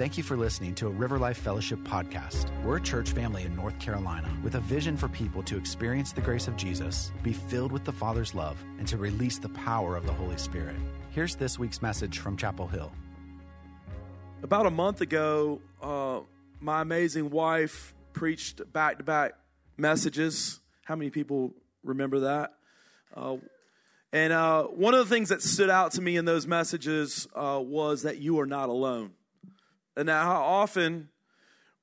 Thank you for listening to a River Life Fellowship podcast. We're a church family in North Carolina with a vision for people to experience the grace of Jesus, be filled with the Father's love, and to release the power of the Holy Spirit. Here's this week's message from Chapel Hill. About a month ago, uh, my amazing wife preached back to back messages. How many people remember that? Uh, and uh, one of the things that stood out to me in those messages uh, was that you are not alone. And how often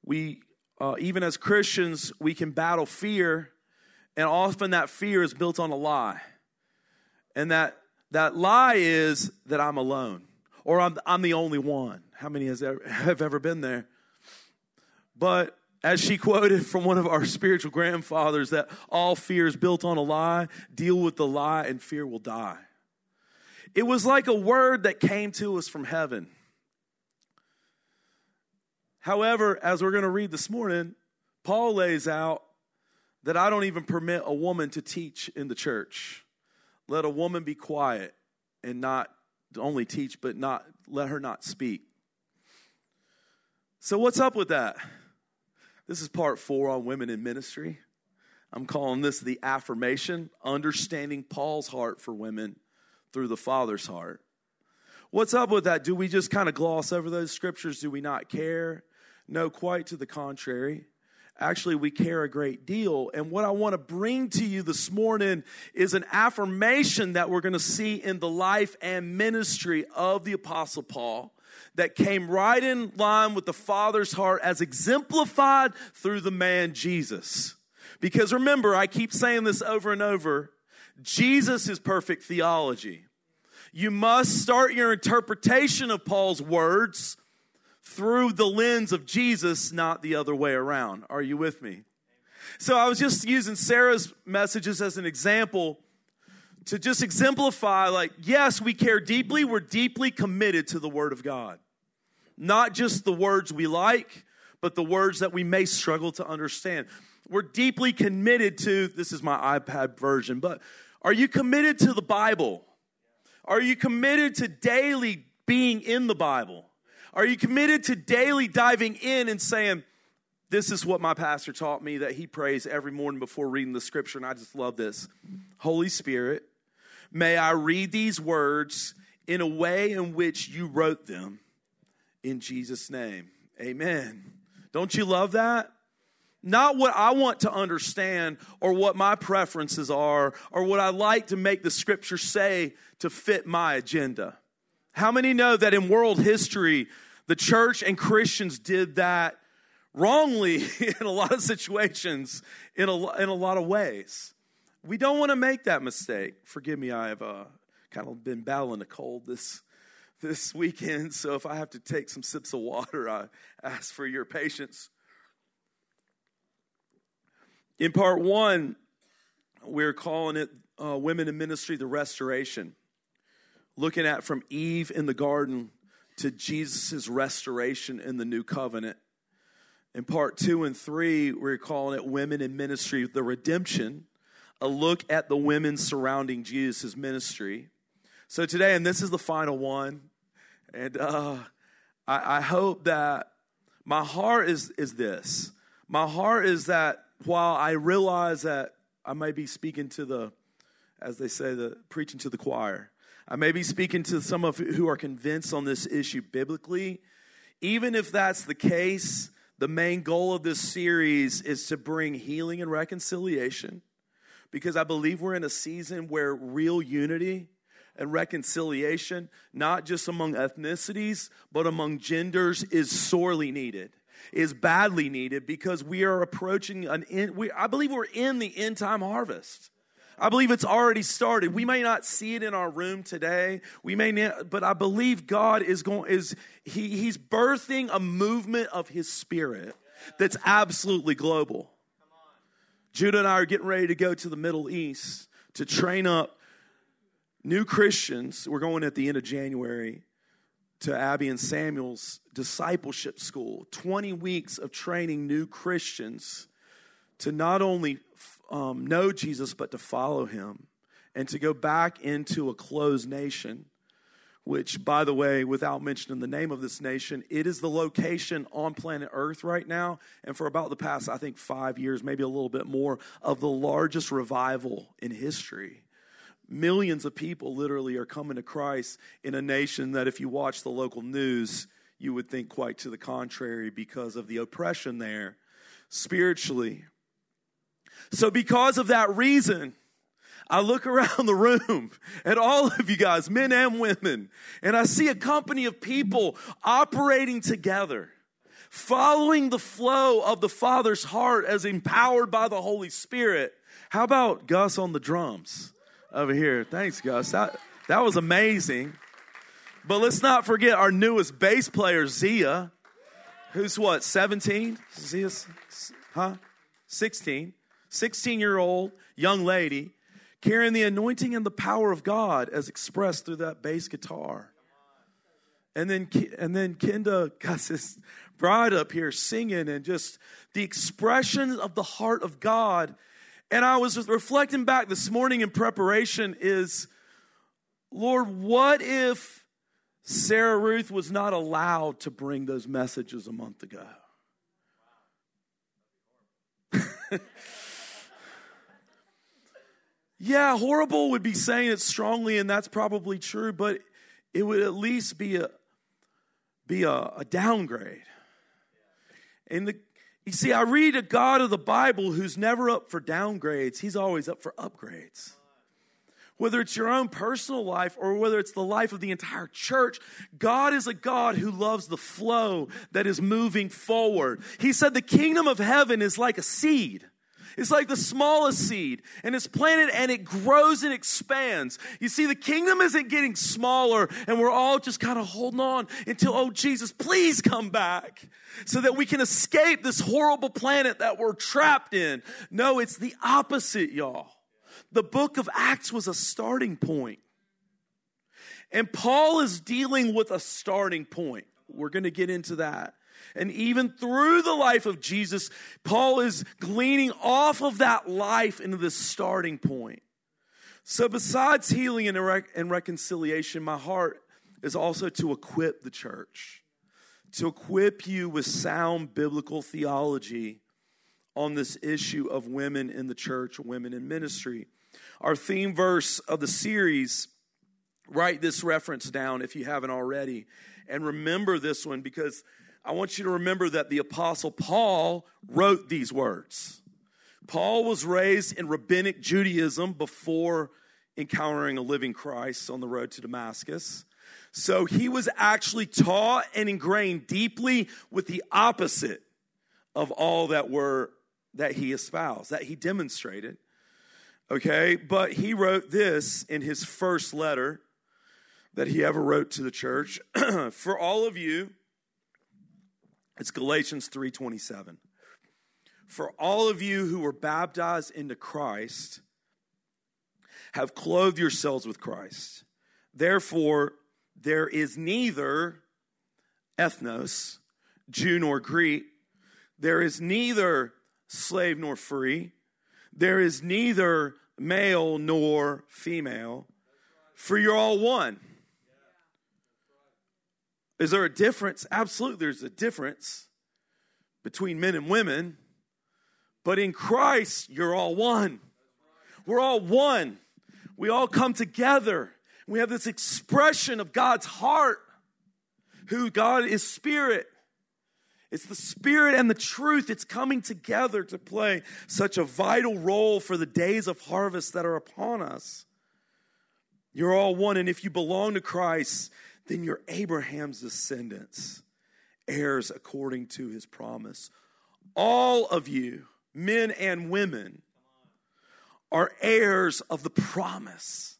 we, uh, even as Christians, we can battle fear, and often that fear is built on a lie. And that, that lie is that I'm alone, or I'm, I'm the only one. How many has ever, have ever been there? But as she quoted from one of our spiritual grandfathers, that all fear is built on a lie, deal with the lie, and fear will die. It was like a word that came to us from heaven. However, as we're going to read this morning, Paul lays out that I don't even permit a woman to teach in the church. Let a woman be quiet and not only teach, but not let her not speak. So, what's up with that? This is part four on women in ministry. I'm calling this the affirmation, understanding Paul's heart for women through the Father's heart. What's up with that? Do we just kind of gloss over those scriptures? Do we not care? No, quite to the contrary. Actually, we care a great deal. And what I want to bring to you this morning is an affirmation that we're going to see in the life and ministry of the Apostle Paul that came right in line with the Father's heart as exemplified through the man Jesus. Because remember, I keep saying this over and over Jesus is perfect theology. You must start your interpretation of Paul's words through the lens of Jesus, not the other way around. Are you with me? So I was just using Sarah's messages as an example to just exemplify like, yes, we care deeply, we're deeply committed to the Word of God. Not just the words we like, but the words that we may struggle to understand. We're deeply committed to, this is my iPad version, but are you committed to the Bible? Are you committed to daily being in the Bible? Are you committed to daily diving in and saying, This is what my pastor taught me that he prays every morning before reading the scripture? And I just love this. Holy Spirit, may I read these words in a way in which you wrote them in Jesus' name. Amen. Don't you love that? Not what I want to understand or what my preferences are or what I like to make the scripture say to fit my agenda. How many know that in world history, the church and Christians did that wrongly in a lot of situations, in a, in a lot of ways. We don't want to make that mistake. Forgive me, I have uh, kind of been battling a cold this, this weekend, so if I have to take some sips of water, I ask for your patience. In part one, we're calling it uh, Women in Ministry, the Restoration. Looking at from Eve in the garden to Jesus' restoration in the new covenant. In part two and three, we're calling it Women in Ministry, the Redemption, a look at the women surrounding Jesus' ministry. So today, and this is the final one, and uh, I, I hope that my heart is, is this. My heart is that while I realize that I may be speaking to the, as they say, the preaching to the choir, I may be speaking to some of who are convinced on this issue biblically. Even if that's the case, the main goal of this series is to bring healing and reconciliation because I believe we're in a season where real unity and reconciliation, not just among ethnicities, but among genders, is sorely needed, is badly needed because we are approaching an, end. we, I believe we're in the end time harvest. I believe it's already started. We may not see it in our room today. We may not, but I believe God is going is he he's birthing a movement of his spirit that's absolutely global. Judah and I are getting ready to go to the Middle East to train up new Christians. We're going at the end of January to Abby and Samuel's discipleship school. 20 weeks of training new Christians to not only um, know Jesus, but to follow him and to go back into a closed nation which, by the way, without mentioning the name of this nation, it is the location on planet Earth right now, and for about the past, I think, five years, maybe a little bit more, of the largest revival in history. Millions of people literally are coming to Christ in a nation that, if you watch the local news, you would think quite to the contrary because of the oppression there spiritually. So, because of that reason, I look around the room at all of you guys, men and women, and I see a company of people operating together, following the flow of the Father's heart as empowered by the Holy Spirit. How about Gus on the drums over here? Thanks, Gus. That, that was amazing. But let's not forget our newest bass player, Zia, who's what, 17? Zia's, huh? 16. 16 year old young lady carrying the anointing and the power of God as expressed through that bass guitar. And then, and then Kenda got this bride up here singing and just the expression of the heart of God. And I was reflecting back this morning in preparation is, Lord, what if Sarah Ruth was not allowed to bring those messages a month ago? Yeah, horrible would be saying it strongly, and that's probably true, but it would at least be a be a, a downgrade. And the you see, I read a God of the Bible who's never up for downgrades, he's always up for upgrades. Whether it's your own personal life or whether it's the life of the entire church, God is a God who loves the flow that is moving forward. He said the kingdom of heaven is like a seed it's like the smallest seed, and it's planted and it grows and expands. You see, the kingdom isn't getting smaller, and we're all just kind of holding on until, oh, Jesus, please come back so that we can escape this horrible planet that we're trapped in. No, it's the opposite, y'all. The book of Acts was a starting point. And Paul is dealing with a starting point. We're going to get into that. And even through the life of Jesus, Paul is gleaning off of that life into this starting point. So, besides healing and, rec- and reconciliation, my heart is also to equip the church, to equip you with sound biblical theology on this issue of women in the church, women in ministry. Our theme verse of the series, write this reference down if you haven't already, and remember this one because I want you to remember that the Apostle Paul wrote these words. Paul was raised in rabbinic Judaism before encountering a living Christ on the road to Damascus. So he was actually taught and ingrained deeply with the opposite of all that were that he espoused, that he demonstrated. Okay, but he wrote this in his first letter that he ever wrote to the church. For all of you it's Galatians 3:27. For all of you who were baptized into Christ have clothed yourselves with Christ. Therefore, there is neither ethnos, Jew nor Greek, there is neither slave nor free, there is neither male nor female, for you're all one is there a difference? Absolutely, there's a difference between men and women. But in Christ, you're all one. We're all one. We all come together. We have this expression of God's heart, who God is spirit. It's the spirit and the truth. It's coming together to play such a vital role for the days of harvest that are upon us. You're all one. And if you belong to Christ, then you're Abraham's descendants, heirs according to his promise. All of you, men and women, are heirs of the promise.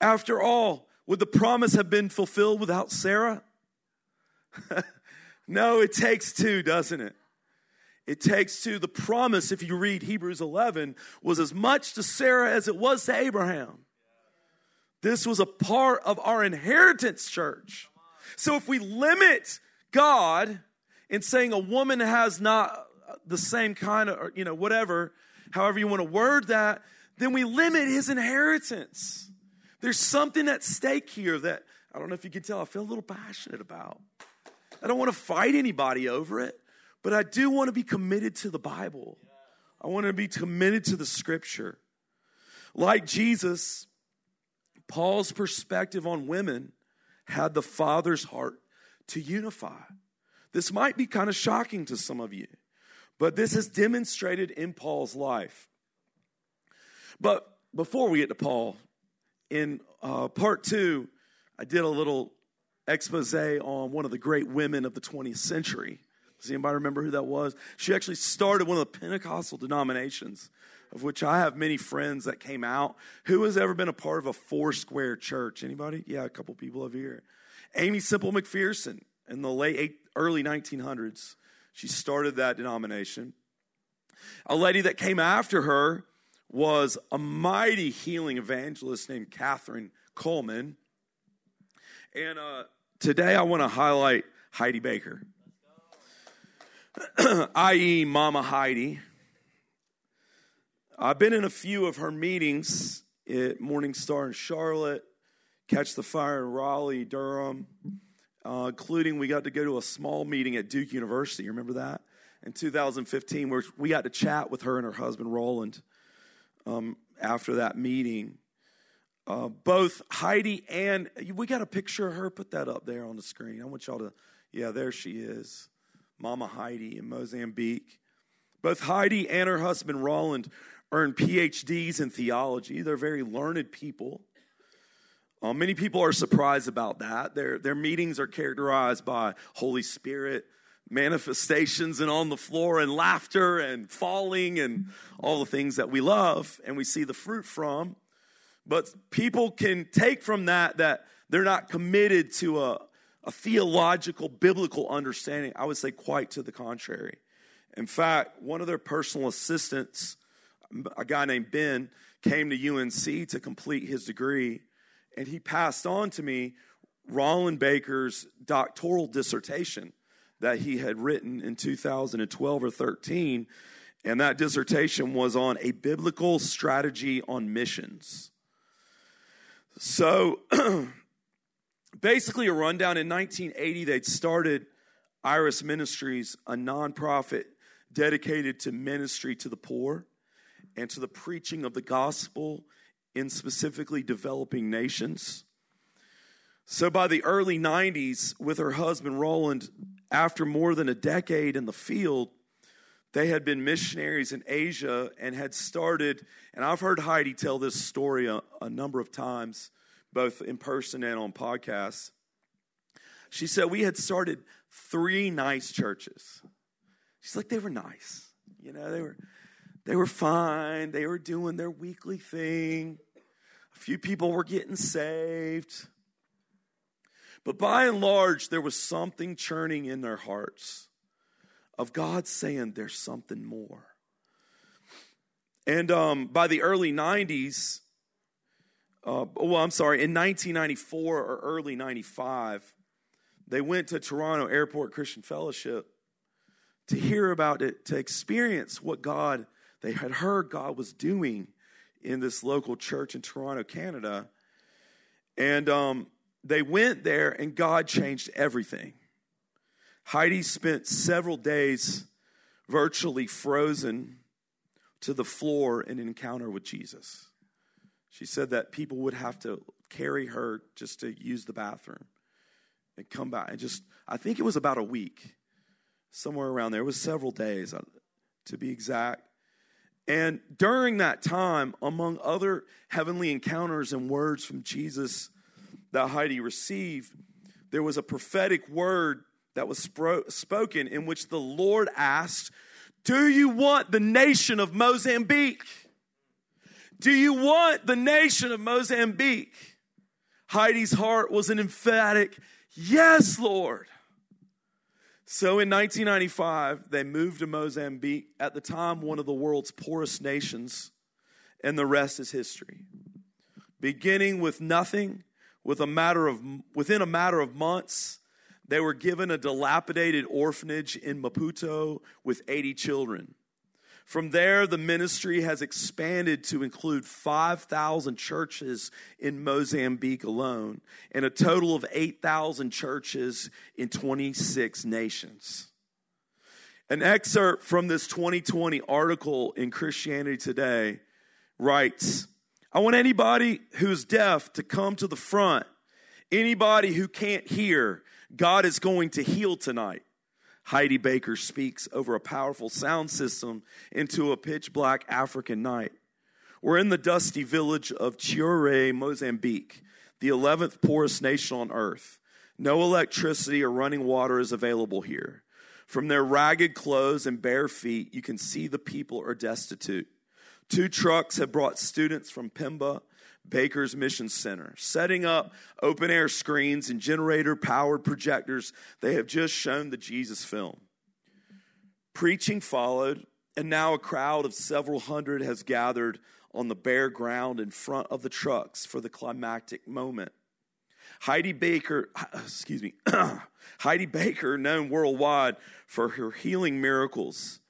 After all, would the promise have been fulfilled without Sarah? no, it takes two, doesn't it? It takes two. The promise, if you read Hebrews 11, was as much to Sarah as it was to Abraham. This was a part of our inheritance, church. So if we limit God in saying a woman has not the same kind of, you know, whatever, however you want to word that, then we limit his inheritance. There's something at stake here that I don't know if you can tell, I feel a little passionate about. I don't want to fight anybody over it, but I do want to be committed to the Bible. I want to be committed to the scripture. Like Jesus, Paul's perspective on women had the Father's heart to unify. This might be kind of shocking to some of you, but this is demonstrated in Paul's life. But before we get to Paul, in uh, part two, I did a little expose on one of the great women of the 20th century. Does anybody remember who that was? She actually started one of the Pentecostal denominations, of which I have many friends that came out. Who has ever been a part of a four square church? Anybody? Yeah, a couple people over here. Aimee Semple McPherson in the late eight, early 1900s. She started that denomination. A lady that came after her was a mighty healing evangelist named Kathryn Kuhlman. And uh, today I want to highlight Heidi Baker, i.e., Mama Heidi. I've been in a few of her meetings at Morning Star in Charlotte, Catch the Fire in Raleigh, Durham, uh, including we got to go to a small meeting at Duke University. Remember that? In 2015, where we got to chat with her and her husband, Rolland um, after that meeting. Uh, both Heidi and we got a picture of her. Put that up there on the screen. I want y'all to, yeah, there she is, Mama Heidi in Mozambique. Both Heidi and her husband Rolland earned PhDs in theology. They're very learned people. Uh, many people are surprised about that. Their, their meetings are characterized by Holy Spirit, manifestations and on the floor and laughter and falling and all the things that we love and we see the fruit from. But people can take from that that they're not committed to a, a theological, biblical understanding. I would say quite to the contrary. In fact, one of their personal assistants, a guy named Ben, came to UNC to complete his degree, and he passed on to me Rolland Baker's doctoral dissertation that he had written in 2012 or 13. And that dissertation was on a biblical strategy on missions. So basically, a rundown in 1980, they'd started Iris Ministries, a nonprofit dedicated to ministry to the poor and to the preaching of the gospel in specifically developing nations. So by the early 90s, with her husband Rolland, after more than a decade in the field, they had been missionaries in Asia and had started, and I've heard Heidi tell this story a, a number of times, both in person and on podcasts. She said, We had started three nice churches. She's like, they were nice. You know, they were they were fine. They were doing their weekly thing. A few people were getting saved. But by and large, there was something churning in their hearts of God saying there's something more. And um, by the early 90s, uh, well, I'm sorry, in 1994 or early 95, they went to Toronto Airport Christian Fellowship to hear about it, to experience what God, they had heard God was doing in this local church in Toronto, Canada. And um, they went there and God changed everything. Heidi spent several days virtually frozen to the floor in an encounter with Jesus. She said that people would have to carry her just to use the bathroom and come back. And just, I think it was about a week, somewhere around there. It was several days, uh, to be exact. And during that time, among other heavenly encounters and words from Jesus, that Heidi received, there was a prophetic word that was spro- spoken in which the Lord asked, Do you want the nation of Mozambique? Do you want the nation of Mozambique? Heidi's heart was an emphatic, Yes, Lord. So in 1995, they moved to Mozambique, at the time, one of the world's poorest nations, and the rest is history. Beginning with nothing, with a matter of, within a matter of months, they were given a dilapidated orphanage in Maputo with 80 children. From there, the ministry has expanded to include 5,000 churches in Mozambique alone and a total of 8,000 churches in 26 nations. An excerpt from this 2020 article in Christianity Today writes I want anybody who's deaf to come to the front. Anybody who can't hear, God is going to heal tonight. Heidi Baker speaks over a powerful sound system into a pitch black African night. We're in the dusty village of Chiure, Mozambique, the 11th poorest nation on earth. No electricity or running water is available here. From their ragged clothes and bare feet, you can see the people are destitute. Two trucks have brought students from Pemba Baker's Mission Center, setting up open air screens and generator powered projectors. They have just shown the Jesus film. Preaching followed, and now a crowd of several hundred has gathered on the bare ground in front of the trucks for the climactic moment. Heidi Baker, excuse me, Heidi Baker, known worldwide for her healing miracles,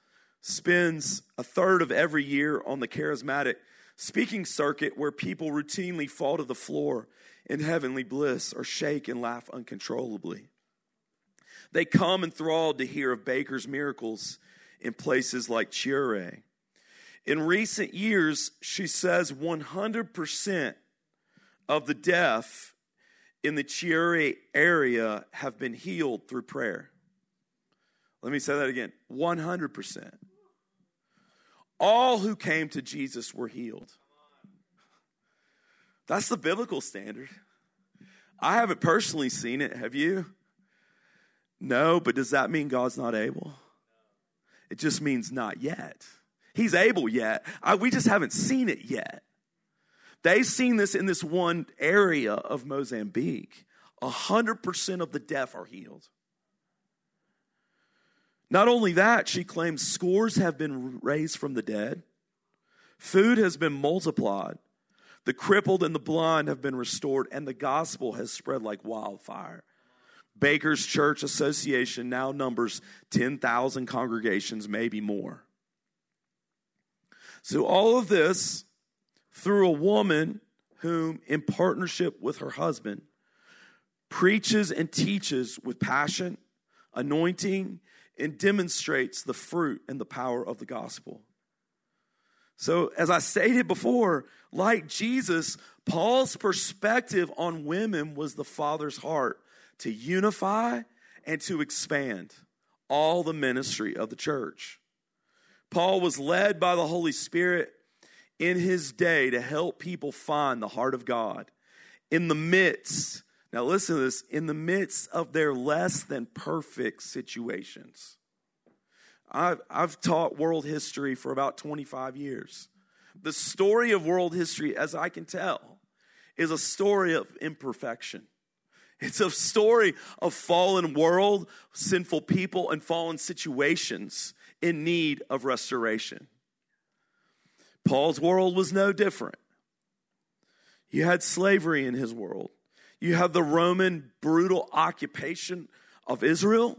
spends a third of every year on the charismatic speaking circuit where people routinely fall to the floor in heavenly bliss or shake and laugh uncontrollably. They come enthralled to hear of Baker's miracles in places like Chiure. In recent years, she says 100% of the deaf in the Chiure area have been healed through prayer. Let me say that again 100%. All who came to Jesus were healed. That's the biblical standard. I haven't personally seen it. Have you? No, but does that mean God's not able? It just means not yet. He's able yet. I, we just haven't seen it yet. They've seen this in this one area of Mozambique. 100% of the deaf are healed. Not only that, she claims scores have been raised from the dead, food has been multiplied, the crippled and the blind have been restored, and the gospel has spread like wildfire. Baker's Church Association now numbers 10,000 congregations, maybe more. So, all of this through a woman whom, in partnership with her husband, preaches and teaches with passion, anointing, and demonstrates the fruit and the power of the gospel. So, as I stated before, like Jesus, Paul's perspective on women was the Father's heart to unify and to expand all the ministry of the church. Paul was led by the Holy Spirit in his day to help people find the heart of God in the midst now, listen to this in the midst of their less than perfect situations. I've, I've taught world history for about 25 years. The story of world history, as I can tell, is a story of imperfection. It's a story of fallen world, sinful people, and fallen situations in need of restoration. Paul's world was no different. You had slavery in his world. You have the Roman brutal occupation of Israel.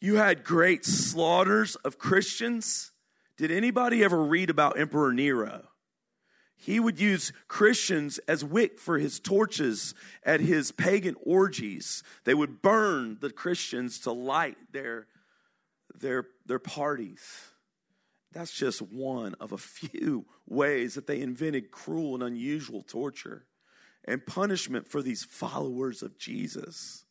You had great slaughters of Christians. Did anybody ever read about Emperor Nero? He would use Christians as wick for his torches at his pagan orgies. They would burn the Christians to light their, their, their parties. That's just one of a few ways that they invented cruel and unusual torture and punishment for these followers of Jesus.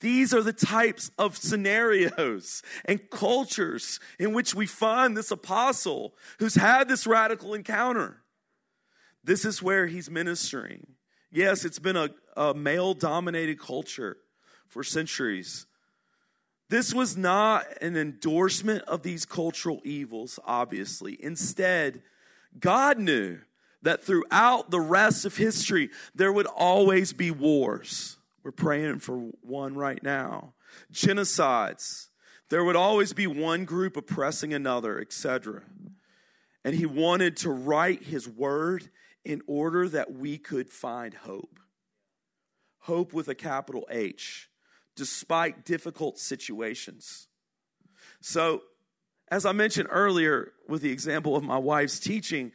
These are the types of scenarios and cultures in which we find this apostle who's had this radical encounter. This is where he's ministering. Yes, it's been a, a male dominated culture for centuries. This was not an endorsement of these cultural evils, obviously. Instead, God knew that throughout the rest of history, there would always be wars. We're praying for one right now. Genocides. There would always be one group oppressing another, etc. And he wanted to write his word in order that we could find hope. Hope with a capital H, despite difficult situations. So, as I mentioned earlier with the example of my wife's teaching,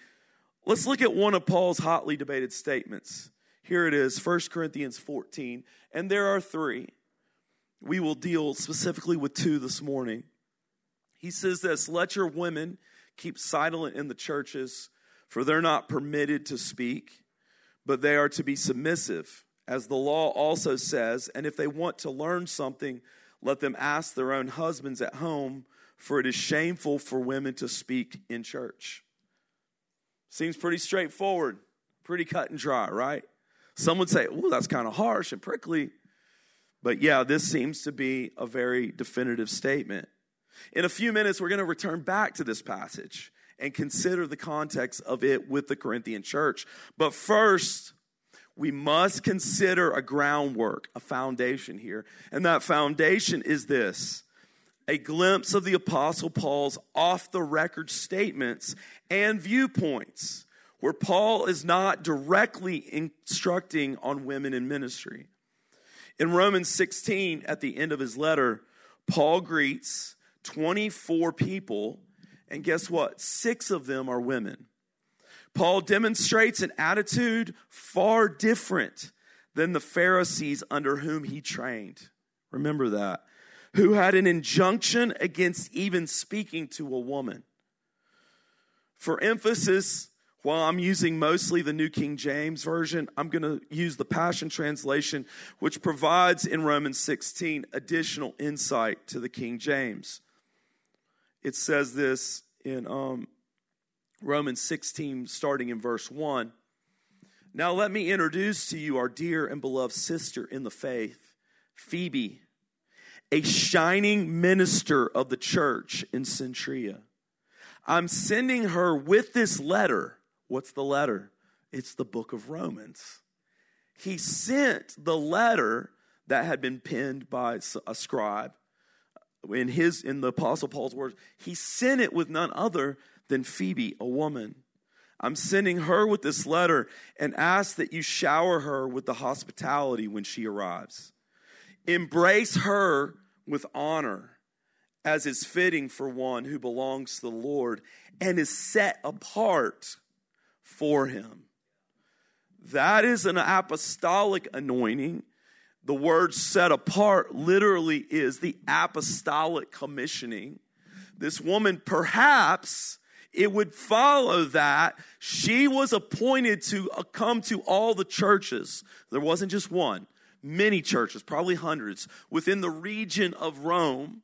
let's look at one of Paul's hotly debated statements. Here it is, 1 Corinthians 14, and there are three. We will deal specifically with two this morning. He says this Let your women keep silent in the churches, for they're not permitted to speak, but they are to be submissive, as the law also says. And if they want to learn something, let them ask their own husbands at home, for it is shameful for women to speak in church. Seems pretty straightforward, pretty cut and dry, right? Some would say, well, that's kind of harsh and prickly. But yeah, this seems to be a very definitive statement. In a few minutes, we're going to return back to this passage and consider the context of it with the Corinthian church. But first, we must consider a groundwork, a foundation here. And that foundation is this a glimpse of the Apostle Paul's off the record statements and viewpoints, where Paul is not directly instructing on women in ministry. In Romans 16, at the end of his letter, Paul greets 24 people, and guess what? Six of them are women. Paul demonstrates an attitude far different than the Pharisees under whom he trained. Remember that. Who had an injunction against even speaking to a woman. For emphasis, while I'm using mostly the New King James Version, I'm going to use the Passion Translation, which provides in Romans 16 additional insight to the King James. It says this in um, Romans 16, starting in verse 1. Now, let me introduce to you our dear and beloved sister in the faith, Phoebe, a shining minister of the church in Cenchrea. I'm sending her with this letter What's the letter? It's the book of Romans. He sent the letter that had been penned by a scribe in his in the apostle Paul's words. He sent it with none other than Phoebe, a woman. I'm sending her with this letter and ask that you shower her with the hospitality when she arrives. Embrace her with honor as is fitting for one who belongs to the Lord and is set apart for him. That is an apostolic anointing. The word set apart literally is the apostolic commissioning. This woman, perhaps it would follow that she was appointed to come to all the churches. There wasn't just one, many churches, probably hundreds, within the region of Rome,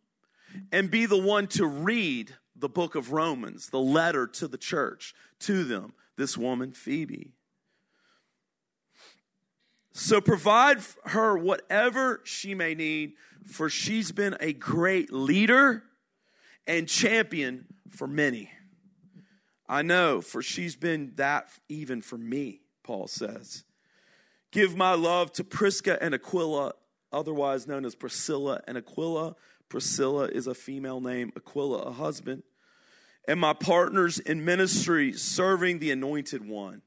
and be the one to read the book of Romans, the letter to the church, to them this woman, Phoebe. So provide her whatever she may need, for she's been a great leader and champion for many. I know, for she's been that even for me, Paul says. Give my love to Prisca and Aquila, otherwise known as Priscilla and Aquila. Priscilla is a female name, Aquila, a husband and my partners in ministry serving the anointed one,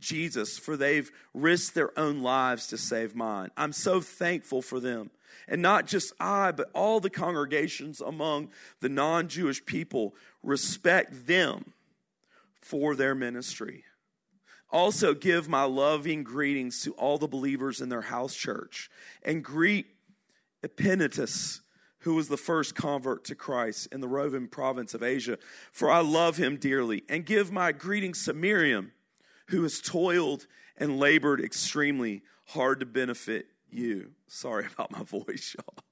Jesus, for they've risked their own lives to save mine. I'm so thankful for them. And not just I, but all the congregations among the non Jewish people respect them for their ministry. Also, give my loving greetings to all the believers in their house church and greet Epaenetus who was the first convert to Christ in the Roman province of Asia, for I love him dearly. And give my greetings to Miriam, who has toiled and labored extremely hard to benefit you. Sorry about my voice, y'all.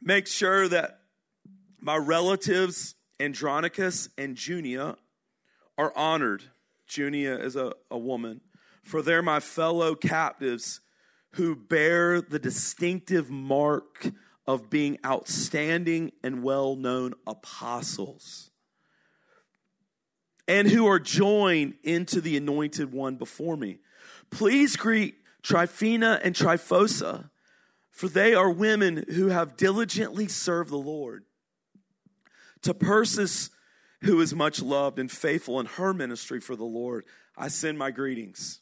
Make sure that my relatives, Andronicus and Junia, are honored. Junia is a, a woman, for they're my fellow captives who bear the distinctive mark of being outstanding and well known apostles, and who are joined into the anointed one before me. Please greet Tryphena and Tryphosa, for they are women who have diligently served the Lord. To Persis, who is much loved and faithful in her ministry for the Lord, I send my greetings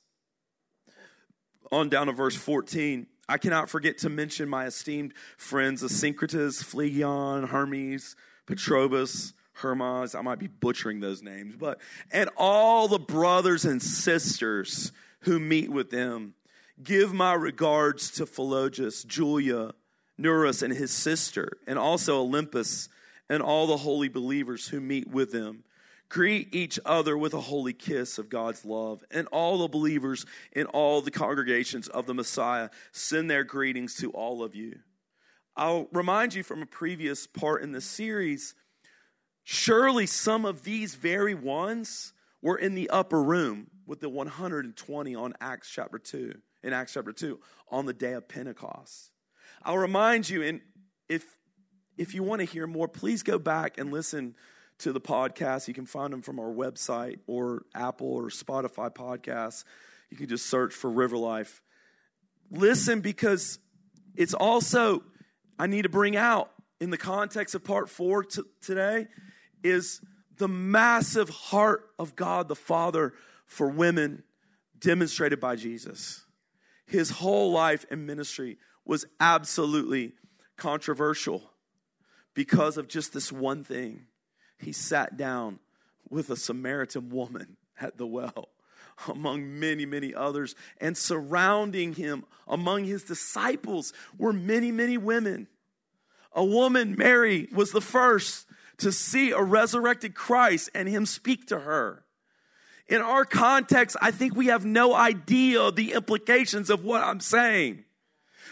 on down to verse 14. I cannot forget to mention my esteemed friends Asyncritus, Phlegion, Hermes, Petrobus, Hermas. I might be butchering those names, but and all the brothers and sisters who meet with them. Give my regards to Philologus, Julia, Nereus and his sister, and also Olympas and all the holy believers who meet with them. Greet each other with a holy kiss of God's love. And all the believers in all the congregations of the Messiah send their greetings to all of you. I'll remind you from a previous part in the series surely some of these very ones were in the upper room with the 120 on Acts chapter 2, in Acts chapter 2, on the day of Pentecost. I'll remind you, and if if you want to hear more, please go back and listen to the podcast. You can find them from our website or Apple or Spotify podcasts. You can just search for River Life. Listen because it's also, I need to bring out in the context of part four t- today, is the massive heart of God the Father for women demonstrated by Jesus. His whole life and ministry was absolutely controversial because of just this one thing he sat down with a Samaritan woman at the well, among many, many others. And surrounding him, among his disciples, were many, many women. A woman, Mary, was the first to see a resurrected Christ and him speak to her. In our context, I think we have no idea the implications of what I'm saying.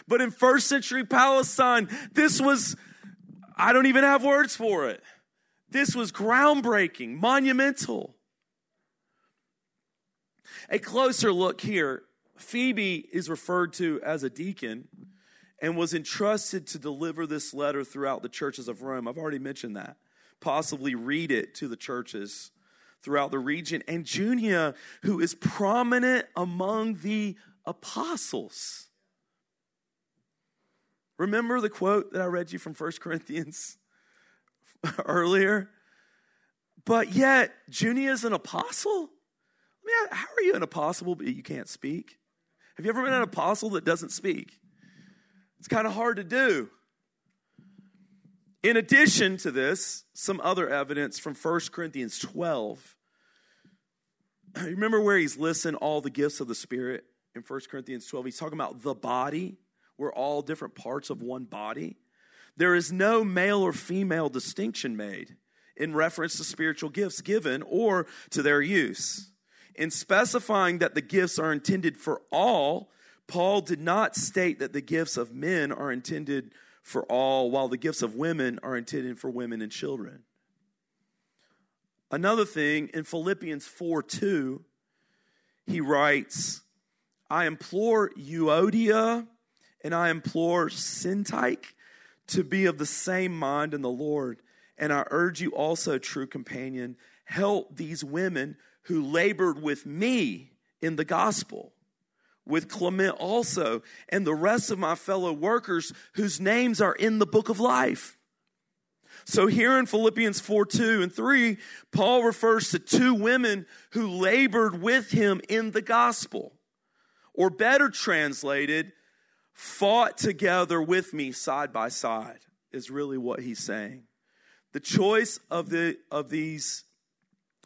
But in first century Palestine, this was, I don't even have words for it. This was groundbreaking, monumental. A closer look here Phoebe is referred to as a deacon and was entrusted to deliver this letter throughout the churches of Rome. I've already mentioned that. Possibly read it to the churches throughout the region. And Junia, who is prominent among the apostles. Remember the quote that I read you from 1 Corinthians earlier? But yet, Junia is an apostle? I mean, how are you an apostle but you can't speak? Have you ever been an apostle that doesn't speak? It's kind of hard to do. In addition to this, some other evidence from 1 Corinthians 12. You remember where he's listing all the gifts of the Spirit in 1 Corinthians 12? He's talking about the body. We're all different parts of one body. There is no male or female distinction made in reference to spiritual gifts given or to their use. In specifying that the gifts are intended for all, Paul did not state that the gifts of men are intended for all, while the gifts of women are intended for women and children. Another thing, in Philippians 4 2, he writes, I implore Euodia and I implore Syntyche to be of the same mind in the Lord. And I urge you also, true companion, help these women who labored with me in the gospel, with Clement also, and the rest of my fellow workers whose names are in the book of life. So here in Philippians 4 2 and 3, Paul refers to two women who labored with him in the gospel. Or better translated, fought together with me side by side, is really what he's saying. The choice of, the, of, these,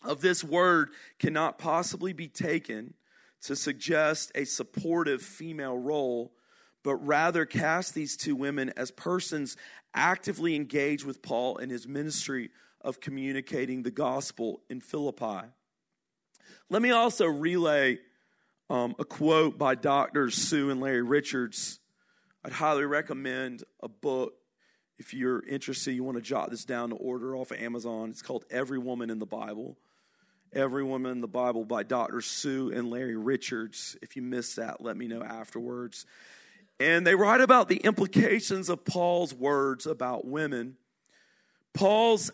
of this word cannot possibly be taken to suggest a supportive female role, but rather cast these two women as persons actively engaged with Paul in his ministry of communicating the gospel in Philippi. Let me also relay um, a quote by doctors Sue and Larry Richards I'd highly recommend a book if you're interested. You want to jot this down to order off of Amazon. It's called Every Woman in the Bible. Every Woman in the Bible by Dr. Sue and Larry Richards. If you missed that, let me know afterwards. And they write about the implications of Paul's words about women. Paul's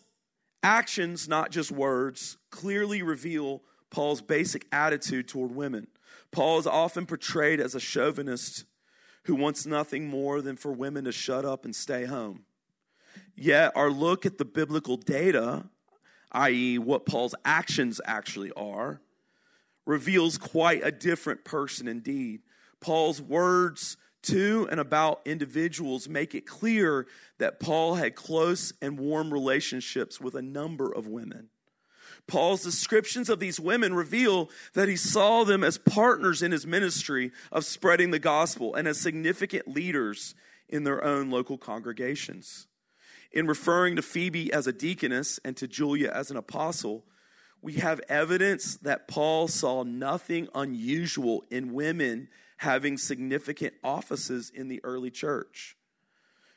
actions, not just words, clearly reveal Paul's basic attitude toward women. Paul is often portrayed as a chauvinist who wants nothing more than for women to shut up and stay home. Yet, our look at the biblical data, i.e., what Paul's actions actually are, reveals quite a different person indeed. Paul's words to and about individuals make it clear that Paul had close and warm relationships with a number of women. Paul's descriptions of these women reveal that he saw them as partners in his ministry of spreading the gospel and as significant leaders in their own local congregations. In referring to Phoebe as a deaconess and to Julia as an apostle, we have evidence that Paul saw nothing unusual in women having significant offices in the early church.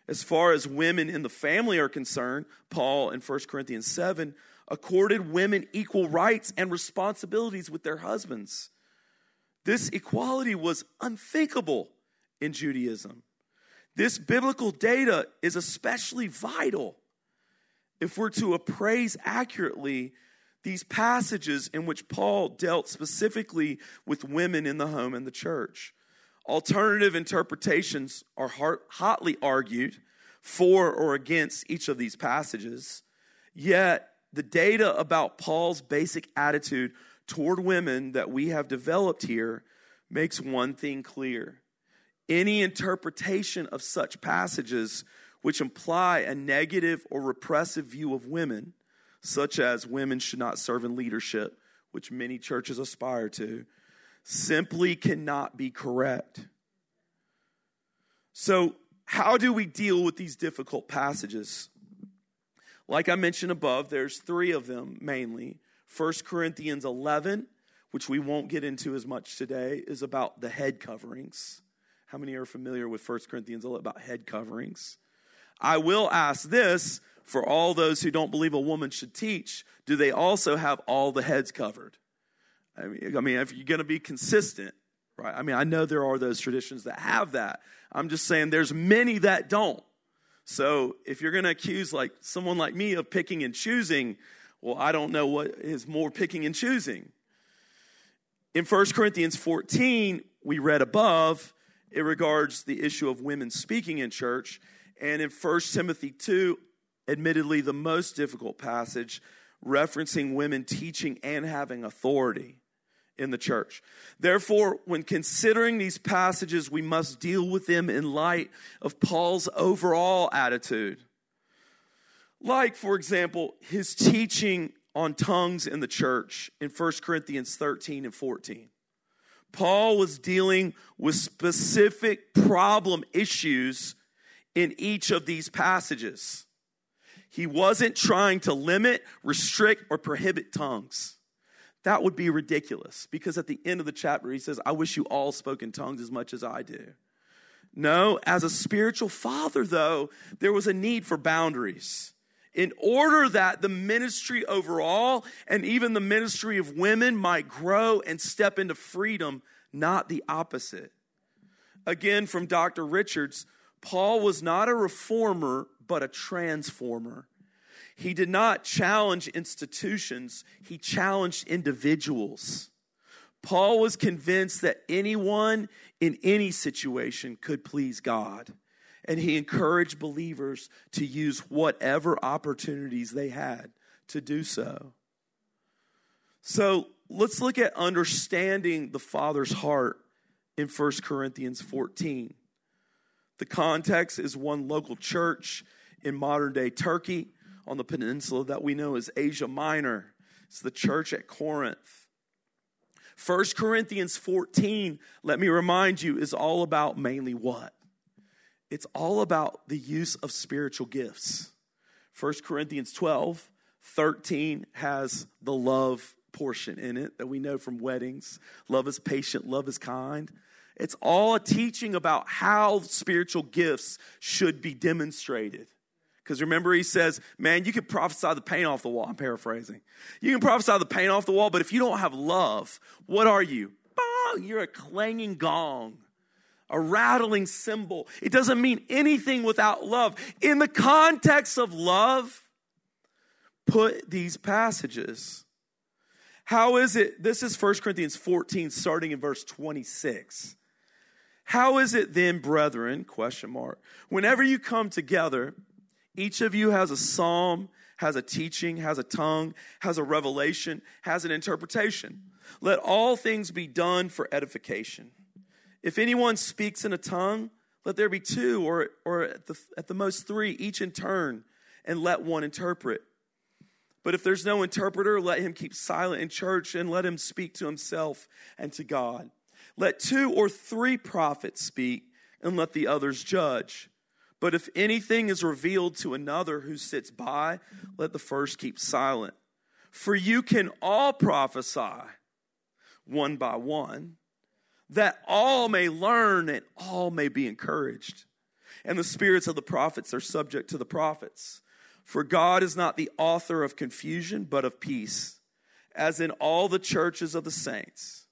As far as women in the family are concerned, Paul in 1 Corinthians 7 accorded women equal rights and responsibilities with their husbands. This equality was unthinkable in Judaism. This biblical data is especially vital if we're to appraise accurately these passages in which Paul dealt specifically with women in the home and the church. Alternative interpretations are hotly argued for or against each of these passages, yet the data about Paul's basic attitude toward women that we have developed here makes one thing clear. Any interpretation of such passages which imply a negative or repressive view of women, such as women should not serve in leadership, which many churches aspire to, simply cannot be correct. So, how do we deal with these difficult passages? Like I mentioned above, there's three of them mainly. 1 Corinthians 11, which we won't get into as much today, is about the head coverings. How many are familiar with 1 Corinthians 11 about head coverings? I will ask this for all those who don't believe a woman should teach, do they also have all the heads covered? I mean, I mean if you're going to be consistent, right? I mean, I know there are those traditions that have that. I'm just saying there's many that don't. So if you're going to accuse like someone like me of picking and choosing, well, I don't know what is more picking and choosing. In 1 Corinthians 14, we read above, it regards the issue of women speaking in church. And in 1 Timothy 2, admittedly the most difficult passage, referencing women teaching and having authority in the church. Therefore, when considering these passages, we must deal with them in light of Paul's overall attitude. Like, for example, his teaching on tongues in the church in 1 Corinthians 13 and 14. Paul was dealing with specific problem issues in each of these passages. He wasn't trying to limit, restrict, or prohibit tongues. That would be ridiculous because at the end of the chapter, he says, I wish you all spoke in tongues as much as I do. No, as a spiritual father, though, there was a need for boundaries. In order that the ministry overall and even the ministry of women might grow and step into freedom, not the opposite. Again, from Dr. Richards, Paul was not a reformer, but a transformer. He did not challenge institutions, he challenged individuals. Paul was convinced that anyone in any situation could please God. And he encouraged believers to use whatever opportunities they had to do so. So let's look at understanding the Father's heart in 1 Corinthians 14. The context is one local church in modern day Turkey on the peninsula that we know as Asia Minor. It's the church at Corinth. 1 Corinthians 14, let me remind you, is all about mainly what? It's all about the use of spiritual gifts. 1 Corinthians 12, 13 has the love portion in it that we know from weddings. Love is patient, love is kind. It's all a teaching about how spiritual gifts should be demonstrated. Because remember, he says, man, you can prophesy the paint off the wall. I'm paraphrasing. You can prophesy the paint off the wall, but if you don't have love, what are you? Bong! You're a clanging gong, a rattling cymbal. It doesn't mean anything without love. In the context of love, put these passages. How is it? This is 1 Corinthians 14, starting in verse 26. How is it then, brethren, question mark, whenever you come together, each of you has a psalm, has a teaching, has a tongue, has a revelation, has an interpretation. Let all things be done for edification. If anyone speaks in a tongue, let there be two or, or at, the, at the most three, each in turn, and let one interpret. But if there's no interpreter, let him keep silent in church and let him speak to himself and to God. Let two or three prophets speak and let the others judge. But if anything is revealed to another who sits by, let the first keep silent. For you can all prophesy one by one, that all may learn and all may be encouraged. And the spirits of the prophets are subject to the prophets. For God is not the author of confusion, but of peace, as in all the churches of the saints.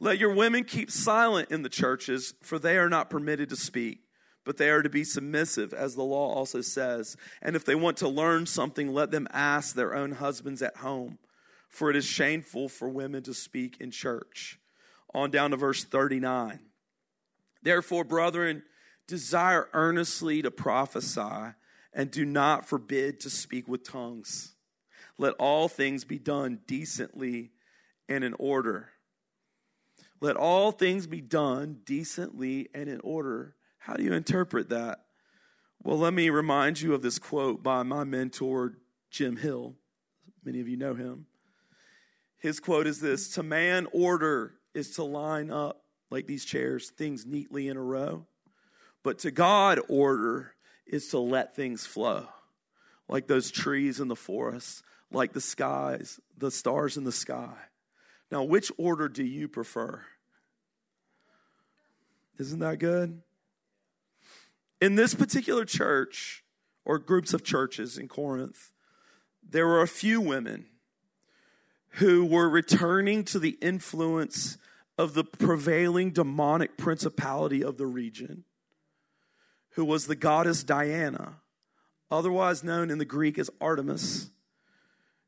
Let your women keep silent in the churches, for they are not permitted to speak, but they are to be submissive, as the law also says. And if they want to learn something, let them ask their own husbands at home, for it is shameful for women to speak in church. On down to verse 39. Therefore, brethren, desire earnestly to prophesy and do not forbid to speak with tongues. Let all things be done decently and in order. Let all things be done decently and in order. How do you interpret that? Well, let me remind you of this quote by my mentor, Jim Hill. Many of you know him. His quote is this To man, order is to line up like these chairs, things neatly in a row. But to God, order is to let things flow, like those trees in the forest, like the skies, the stars in the sky. Now, which order do you prefer? Isn't that good? In this particular church, or groups of churches in Corinth, there were a few women who were returning to the influence of the prevailing demonic principality of the region who was the goddess Diana, otherwise known in the Greek as Artemis,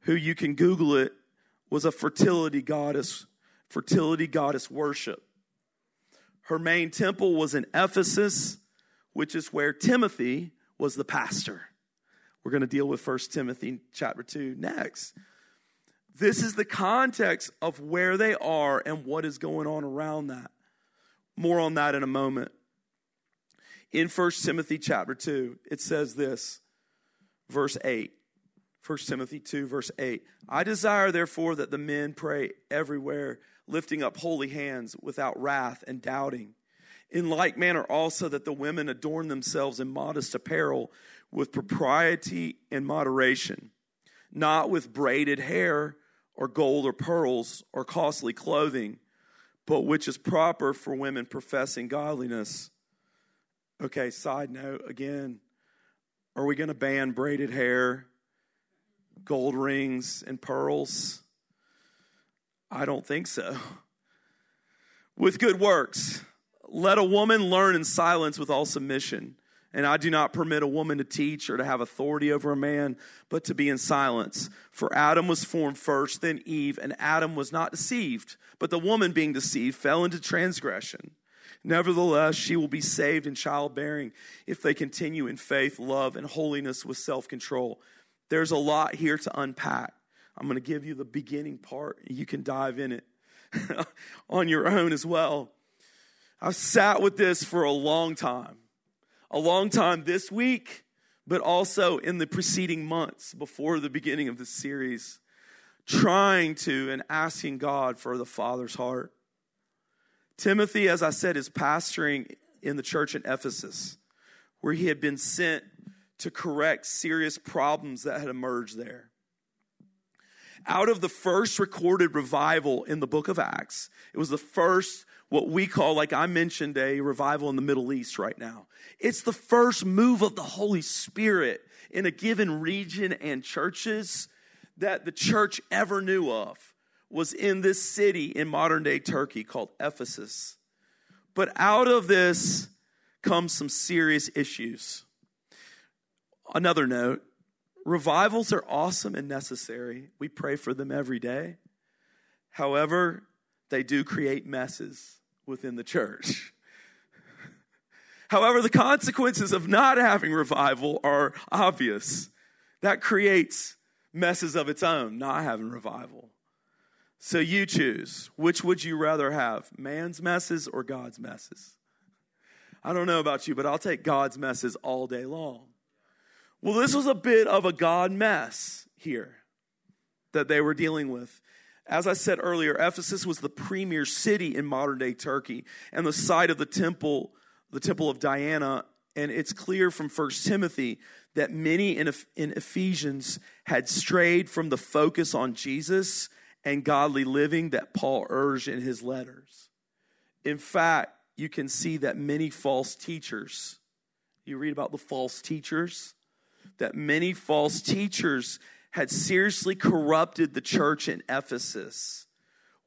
who you can Google it, was a fertility goddess, fertility goddess worship. Her main temple was in Ephesus, which is where Timothy was the pastor. We're going to deal with 1 Timothy chapter 2 next. This is the context of where they are and what is going on around that. More on that in a moment in 1 Timothy chapter 2, it says this, verse 8. 1 Timothy 2, verse 8. I desire, therefore, that the men pray everywhere, lifting up holy hands without wrath and doubting. In like manner, also, that the women adorn themselves in modest apparel with propriety and moderation, not with braided hair or gold or pearls or costly clothing, but which is proper for women professing godliness Okay, side note again. Are we going to ban braided hair, gold rings, and pearls? I don't think so. With good works, let a woman learn in silence with all submission. And I do not permit a woman to teach or to have authority over a man, but to be in silence. For Adam was formed first, then Eve, and Adam was not deceived, but the woman being deceived fell into transgression. Nevertheless, she will be saved in childbearing if they continue in faith, love, and holiness with self control. There's a lot here to unpack. I'm going to give you the beginning part. You can dive in it on your own as well. I've sat with this for a long time, a long time this week, but also in the preceding months before the beginning of this series, trying to and asking God for the Father's heart. Timothy, as I said, is pastoring in the church in Ephesus, where he had been sent to correct serious problems that had emerged there. Out of the first recorded revival in the book of Acts, it was the first, what we call, like I mentioned, a revival in the Middle East right now. It's the first move of the Holy Spirit in a given region and churches that the church ever knew of was in this city in modern day Turkey called Ephesus. But out of this comes some serious issues. Another note revivals are awesome and necessary. We pray for them every day. However, they do create messes within the church. However, the consequences of not having revival are obvious. That creates messes of its own, not having revival. So you choose. Which would you rather have, man's messes or God's messes? I don't know about you, but I'll take God's messes all day long. Well, this was a bit of a God mess here that they were dealing with. As I said earlier, Ephesus was the premier city in modern day Turkey and the site of the temple, the temple of Diana. And it's clear from First Timothy that many in, in Ephesians had strayed from the focus on Jesus and godly living that Paul urged in his letters. In fact, you can see that many false teachers, you read about the false teachers, that many false teachers had seriously corrupted the church in Ephesus,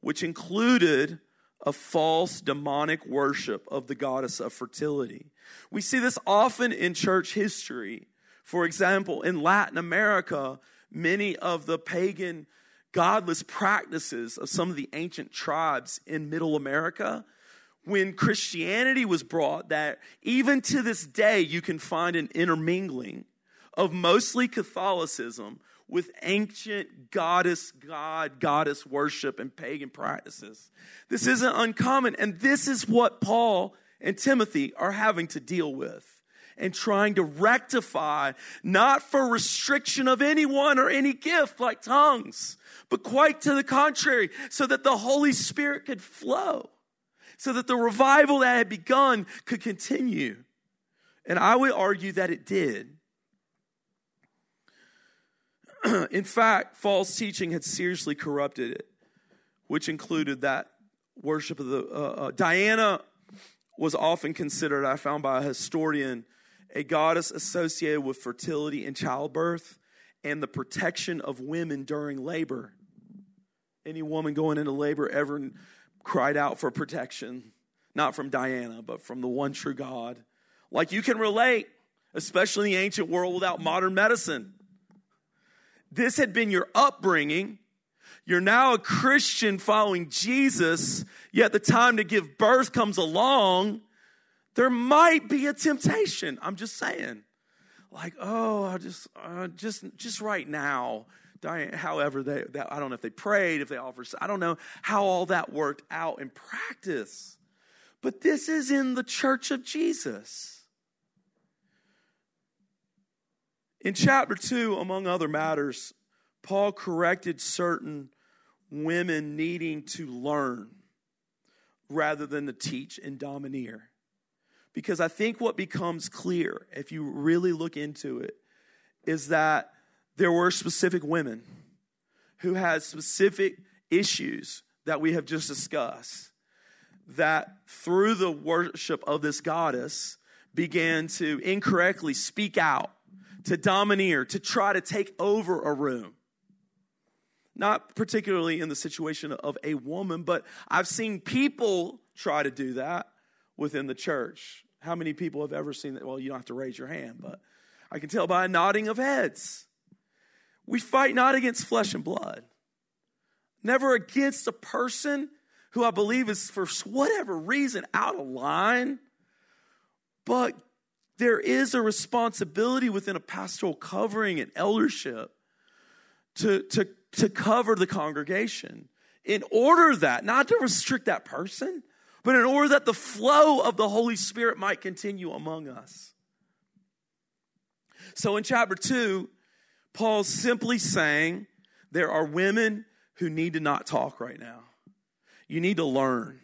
which included a false demonic worship of the goddess of fertility. We see this often in church history. For example, in Latin America, many of the pagan godless practices of some of the ancient tribes in middle America when Christianity was brought that even to this day you can find an intermingling of mostly Catholicism with ancient goddess, god, goddess worship and pagan practices. This isn't uncommon. And this is what Paul and Timothy are having to deal with and trying to rectify, not for restriction of anyone or any gift like tongues, but quite to the contrary, so that the Holy Spirit could flow, so that the revival that had begun could continue. And I would argue that it did. in fact, false teaching had seriously corrupted it, which included that worship of the. Uh, uh, Diana was often considered, I found by a historian, a goddess associated with fertility and childbirth and the protection of women during labor. Any woman going into labor ever cried out for protection, not from Diana, but from the one true God. Like you can relate, especially in the ancient world without modern medicine this had been your upbringing. You're now a Christian following Jesus, yet the time to give birth comes along. There might be a temptation. I'm just saying. Like, oh, I just, uh, just, just right now. However, they, that, I don't know if they prayed, if they offered, I don't know how all that worked out in practice. But this is in the church of Jesus. In chapter 2, among other matters, Paul corrected certain women needing to learn rather than to teach and domineer. Because I think what becomes clear, if you really look into it, is that there were specific women who had specific issues that we have just discussed that through the worship of this goddess began to incorrectly speak out to domineer, to try to take over a room. Not particularly in the situation of a woman, but I've seen people try to do that within the church. How many people have ever seen that? Well, you don't have to raise your hand, but I can tell by a nodding of heads. We fight not against flesh and blood, never against a person who I believe is for whatever reason out of line, but there is a responsibility within a pastoral covering and eldership to, to, to cover the congregation in order that, not to restrict that person, but in order that the flow of the Holy Spirit might continue among us. So in chapter 2, Paul's simply saying there are women who need to not talk right now. You need to learn.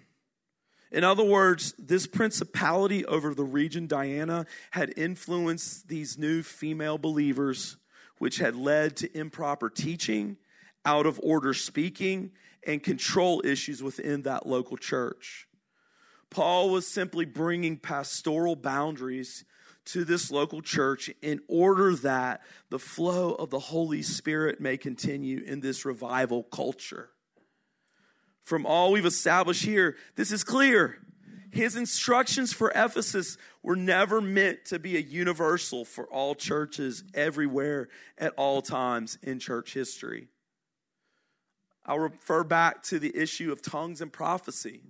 In other words, this principality over the region, Diana, had influenced these new female believers, which had led to improper teaching, out of order speaking, and control issues within that local church. Paul was simply bringing pastoral boundaries to this local church in order that the flow of the Holy Spirit may continue in this revival culture from all we've established here, this is clear. His instructions for Ephesus were never meant to be a universal for all churches everywhere at all times in church history. I'll refer back to the issue of tongues and prophecy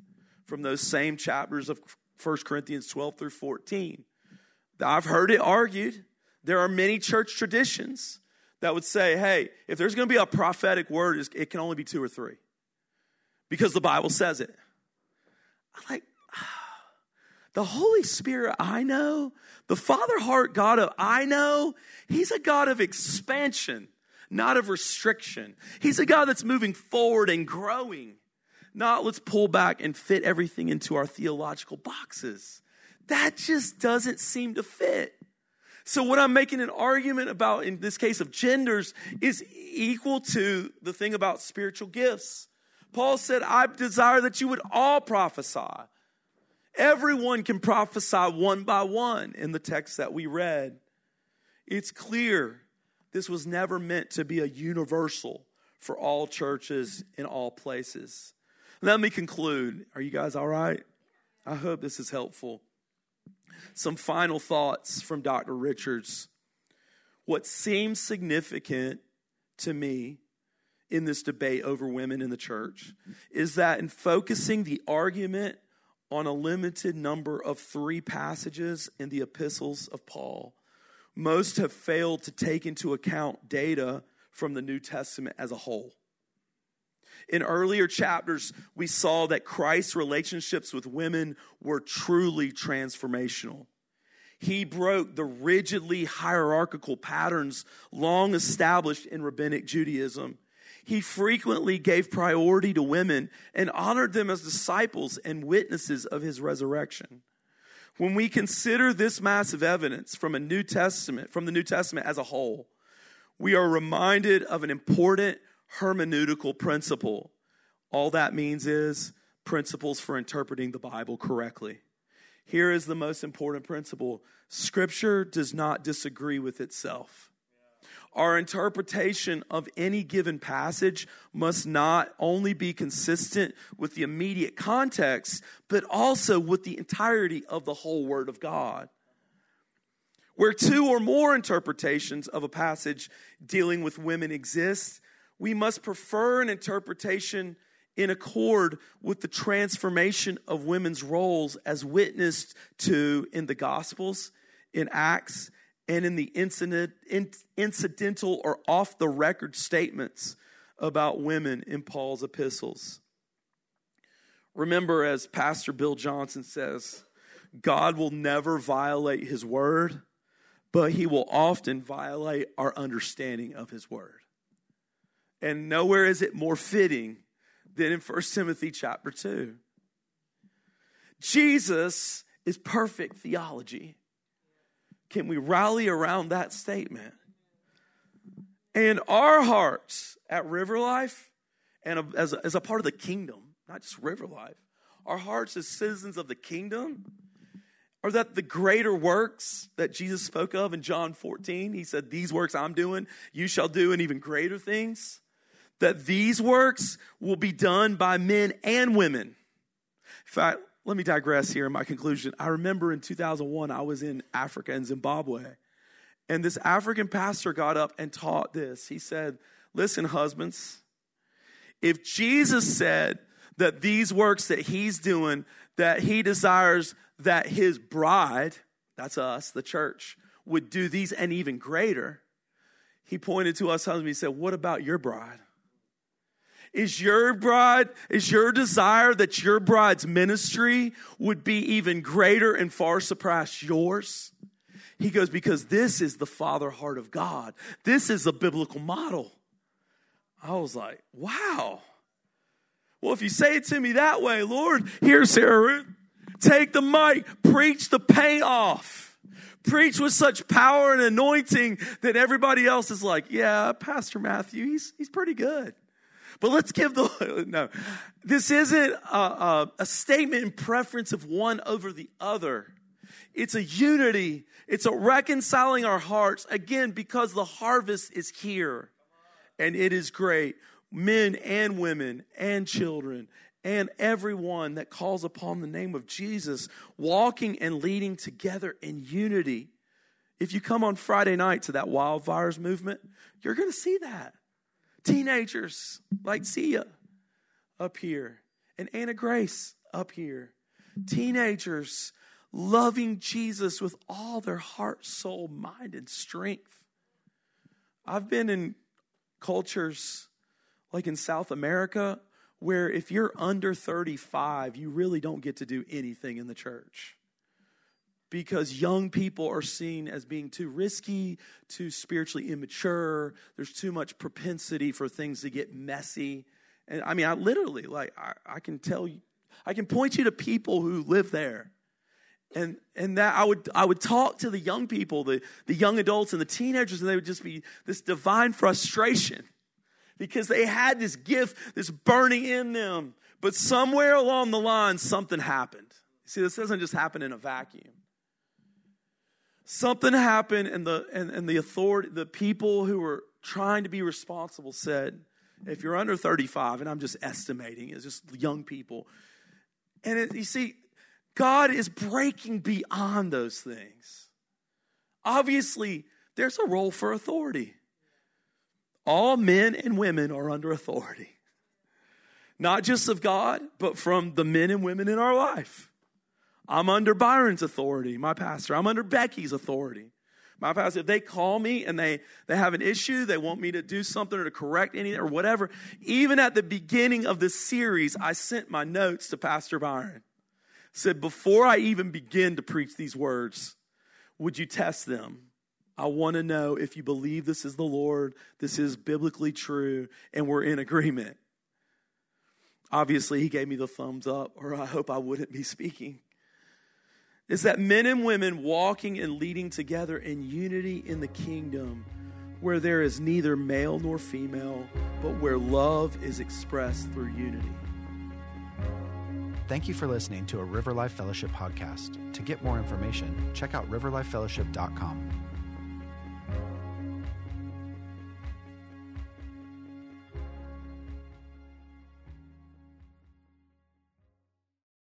from those same chapters of 1 Corinthians 12 through 14. I've heard it argued. There are many church traditions that would say, hey, if there's going to be a prophetic word, it can only be two or three. Because the Bible says it. I like the Holy Spirit I know, the Father heart God of I know, He's a God of expansion, not of restriction. He's a God that's moving forward and growing, not let's pull back and fit everything into our theological boxes. That just doesn't seem to fit. So, what I'm making an argument about in this case of genders is equal to the thing about spiritual gifts. Paul said, I desire that you would all prophesy. Everyone can prophesy one by one in the text that we read. It's clear this was never meant to be a universal for all churches in all places. Let me conclude. Are you guys all right? I hope this is helpful. Some final thoughts from Dr. Richards. What seems significant to me in this debate over women in the church is that in focusing the argument on a limited number of three passages in the epistles of Paul, most have failed to take into account data from the New Testament as a whole. In earlier chapters, we saw that Christ's relationships with women were truly transformational. He broke the rigidly hierarchical patterns long established in rabbinic Judaism. He frequently gave priority to women and honored them as disciples and witnesses of his resurrection. When we consider this massive evidence from a New Testament, from the New Testament as a whole, we are reminded of an important hermeneutical principle. All that means is principles for interpreting the Bible correctly. Here is the most important principle Scripture does not disagree with itself. Our interpretation of any given passage must not only be consistent with the immediate context, but also with the entirety of the whole Word of God. Where two or more interpretations of a passage dealing with women exist, we must prefer an interpretation in accord with the transformation of women's roles as witnessed to in the Gospels, in Acts, and in the incident, in, incidental or off the record statements about women in Paul's epistles. Remember, as Pastor Bill Johnson says, God will never violate his word, but he will often violate our understanding of his word. And nowhere is it more fitting than in 1 Timothy chapter 2. Jesus is perfect theology. Can we rally around that statement? And our hearts at River Life and as a, as a part of the kingdom, not just River Life, our hearts as citizens of the kingdom are that the greater works that Jesus spoke of in John 14, he said, These works I'm doing, you shall do, and even greater things that these works will be done by men and women. In fact, let me digress here in my conclusion. I remember in 2001, I was in Africa in Zimbabwe, and this African pastor got up and taught this. He said, Listen, husbands, if Jesus said that these works that he's doing, that he desires that his bride, that's us, the church, would do these and even greater, he pointed to us husbands. He said, What about your bride? Is your bride, is your desire that your bride's ministry would be even greater and far surpass yours? He goes, because this is the father heart of God. This is a biblical model. I was like, wow. Well, if you say it to me that way, Lord, here's Sarah Ruth. Take the mic, preach the payoff. Preach with such power and anointing that everybody else is like, yeah, Pastor Matthew, he's, he's pretty good. But let's give the, no, this isn't a, a, a statement in preference of one over the other. It's a unity. It's a reconciling our hearts again because the harvest is here and it is great. Men and women and children and everyone that calls upon the name of Jesus walking and leading together in unity. If you come on Friday night to that wildfires movement, you're going to see that. Teenagers like Sia up here and Anna Grace up here. Teenagers loving Jesus with all their heart, soul, mind, and strength. I've been in cultures like in South America where if you're under 35, you really don't get to do anything in the church because young people are seen as being too risky, too spiritually immature. There's too much propensity for things to get messy. And I mean, I literally, like, I, I can tell you, I can point you to people who live there. And, and that I would, I would talk to the young people, the, the young adults and the teenagers, and they would just be this divine frustration because they had this gift, this burning in them. But somewhere along the line, something happened. See, this doesn't just happen in a vacuum something happened and the and, and the authority the people who were trying to be responsible said if you're under 35 and i'm just estimating it's just young people. And it, you see god is breaking beyond those things. Obviously there's a role for authority. All men and women are under authority. Not just of god but from the men and women in our life I'm under Byron's authority, my pastor. I'm under Becky's authority. My pastor, if they call me and they, they have an issue, they want me to do something or to correct anything or whatever, even at the beginning of this series, I sent my notes to Pastor Byron. Said, before I even begin to preach these words, would you test them? I want to know if you believe this is the Lord, this is biblically true, and we're in agreement. Obviously, he gave me the thumbs up, or I hope I wouldn't be speaking is that men and women walking and leading together in unity in the kingdom where there is neither male nor female, but where love is expressed through unity. Thank you for listening to a River Life Fellowship podcast. To get more information, check out riverlifefellowship.com.